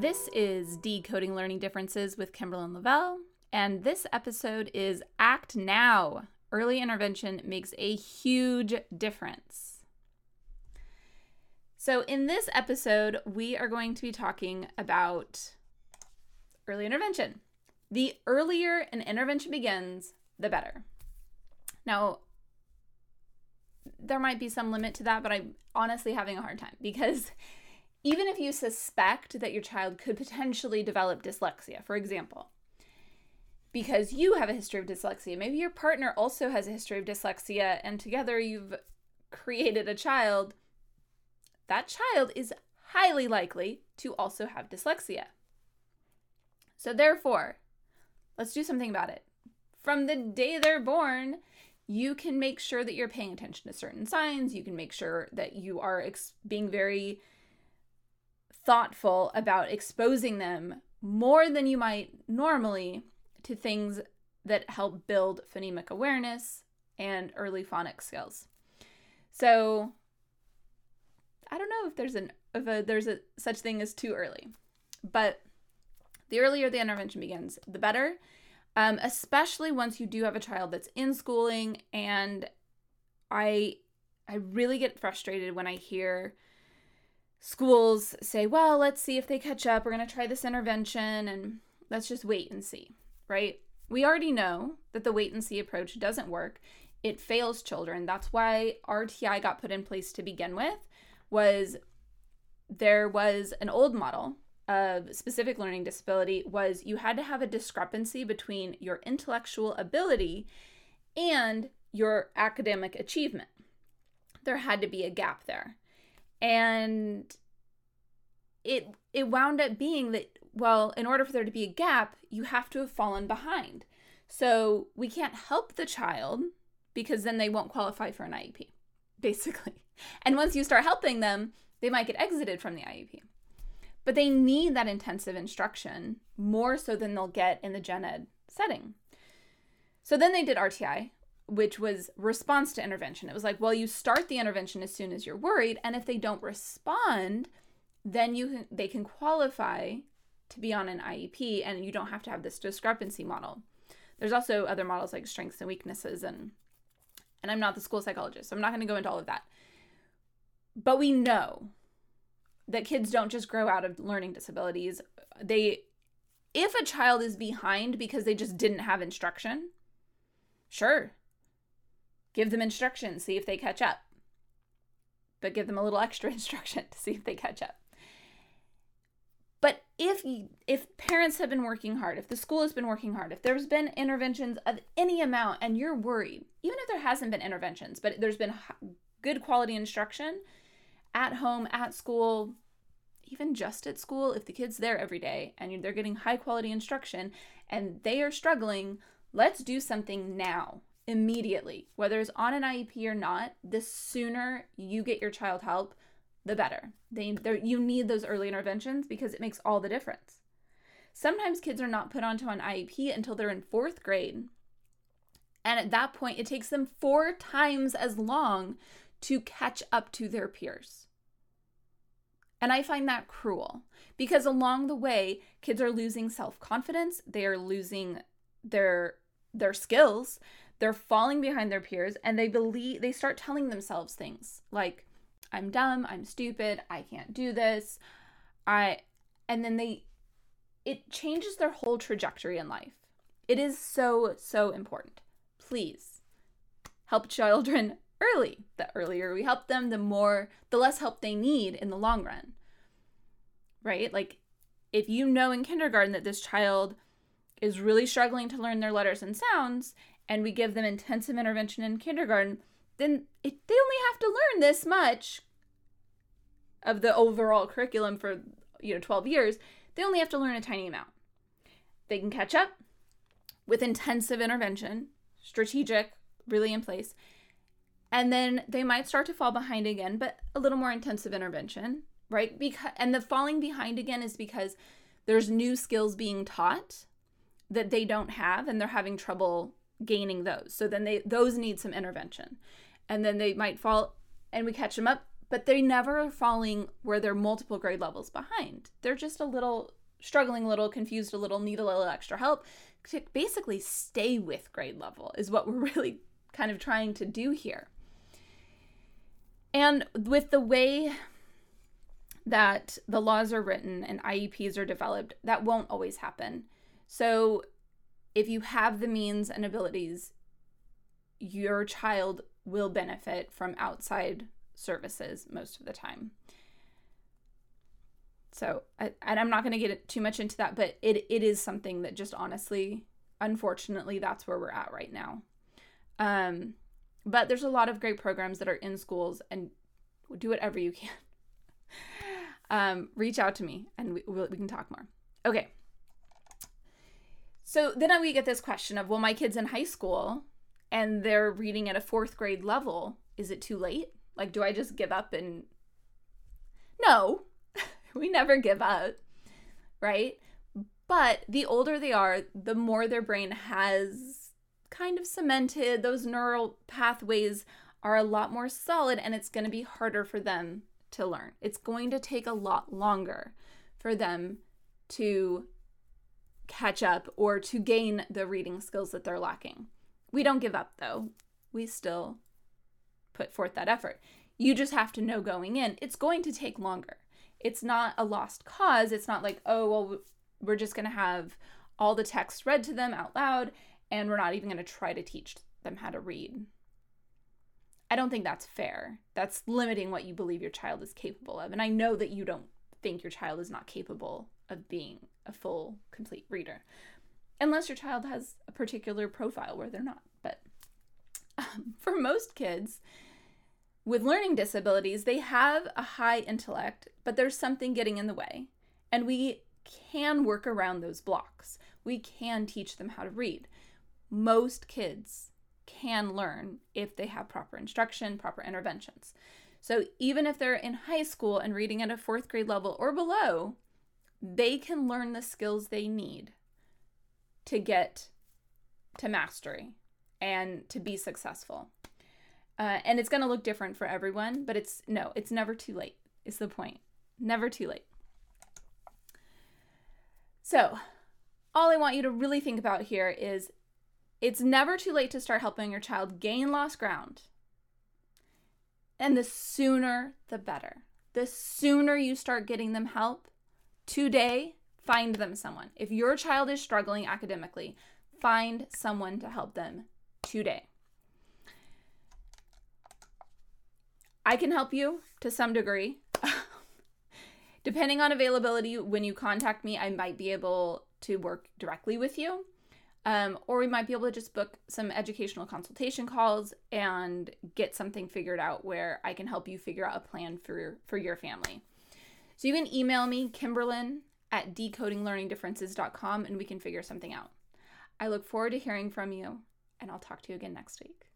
This is Decoding Learning Differences with Kimberlyn Lavelle, and this episode is Act Now. Early intervention makes a huge difference. So, in this episode, we are going to be talking about early intervention. The earlier an intervention begins, the better. Now, there might be some limit to that, but I'm honestly having a hard time because even if you suspect that your child could potentially develop dyslexia, for example, because you have a history of dyslexia, maybe your partner also has a history of dyslexia, and together you've created a child, that child is highly likely to also have dyslexia. So, therefore, let's do something about it. From the day they're born, you can make sure that you're paying attention to certain signs. You can make sure that you are ex- being very thoughtful about exposing them more than you might normally to things that help build phonemic awareness and early phonics skills. So I don't know if there's an if a, there's a such thing as too early, but the earlier the intervention begins, the better. Um, especially once you do have a child that's in schooling, and I I really get frustrated when I hear schools say, well, let's see if they catch up. We're going to try this intervention and let's just wait and see, right? We already know that the wait and see approach doesn't work. It fails children. That's why RTI got put in place to begin with was there was an old model of specific learning disability was you had to have a discrepancy between your intellectual ability and your academic achievement. There had to be a gap there and it it wound up being that well in order for there to be a gap you have to have fallen behind. So we can't help the child because then they won't qualify for an iep basically. And once you start helping them they might get exited from the iep but they need that intensive instruction more so than they'll get in the gen ed setting. So then they did rti which was response to intervention. It was like, well, you start the intervention as soon as you're worried, and if they don't respond, then you can, they can qualify to be on an IEP, and you don't have to have this discrepancy model. There's also other models like strengths and weaknesses, and and I'm not the school psychologist, so I'm not going to go into all of that. But we know that kids don't just grow out of learning disabilities. They, if a child is behind because they just didn't have instruction, sure, Give them instructions, see if they catch up. But give them a little extra instruction to see if they catch up. But if if parents have been working hard, if the school has been working hard, if there's been interventions of any amount and you're worried, even if there hasn't been interventions, but there's been good quality instruction at home, at school, even just at school, if the kid's there every day and they're getting high quality instruction and they are struggling, let's do something now immediately, whether it's on an IEP or not, the sooner you get your child help, the better. They you need those early interventions because it makes all the difference. Sometimes kids are not put onto an IEP until they're in 4th grade. And at that point, it takes them 4 times as long to catch up to their peers. And I find that cruel because along the way, kids are losing self-confidence, they are losing their their skills they're falling behind their peers and they believe they start telling themselves things like i'm dumb i'm stupid i can't do this i and then they it changes their whole trajectory in life. It is so so important. Please help children early. The earlier we help them the more the less help they need in the long run. Right? Like if you know in kindergarten that this child is really struggling to learn their letters and sounds and we give them intensive intervention in kindergarten, then it, they only have to learn this much of the overall curriculum for you know 12 years. They only have to learn a tiny amount. They can catch up with intensive intervention, strategic, really in place. And then they might start to fall behind again, but a little more intensive intervention, right? Because and the falling behind again is because there's new skills being taught that they don't have and they're having trouble gaining those. So then they those need some intervention. And then they might fall and we catch them up, but they never are falling where they're multiple grade levels behind. They're just a little struggling a little, confused a little, need a little extra help to basically stay with grade level, is what we're really kind of trying to do here. And with the way that the laws are written and IEPs are developed, that won't always happen. So if you have the means and abilities, your child will benefit from outside services most of the time. So, and I'm not going to get too much into that, but it, it is something that just honestly, unfortunately, that's where we're at right now. Um, but there's a lot of great programs that are in schools and do whatever you can. um, reach out to me and we, we can talk more. Okay. So then we get this question of, well, my kid's in high school and they're reading at a fourth grade level. Is it too late? Like, do I just give up and. No, we never give up, right? But the older they are, the more their brain has kind of cemented, those neural pathways are a lot more solid, and it's going to be harder for them to learn. It's going to take a lot longer for them to catch up or to gain the reading skills that they're lacking. We don't give up though. We still put forth that effort. You just have to know going in, it's going to take longer. It's not a lost cause. It's not like, oh, well, we're just going to have all the text read to them out loud and we're not even going to try to teach them how to read. I don't think that's fair. That's limiting what you believe your child is capable of. And I know that you don't think your child is not capable of being a full, complete reader, unless your child has a particular profile where they're not. But um, for most kids with learning disabilities, they have a high intellect, but there's something getting in the way. And we can work around those blocks. We can teach them how to read. Most kids can learn if they have proper instruction, proper interventions. So even if they're in high school and reading at a fourth grade level or below, they can learn the skills they need to get to mastery and to be successful. Uh, and it's going to look different for everyone, but it's no, it's never too late, is the point. Never too late. So, all I want you to really think about here is it's never too late to start helping your child gain lost ground. And the sooner, the better. The sooner you start getting them help today, find them someone. If your child is struggling academically, find someone to help them today. I can help you to some degree. Depending on availability, when you contact me, I might be able to work directly with you. Um, or we might be able to just book some educational consultation calls and get something figured out where I can help you figure out a plan for, for your family. So you can email me, Kimberlyn at decodinglearningdifferences.com, and we can figure something out. I look forward to hearing from you, and I'll talk to you again next week.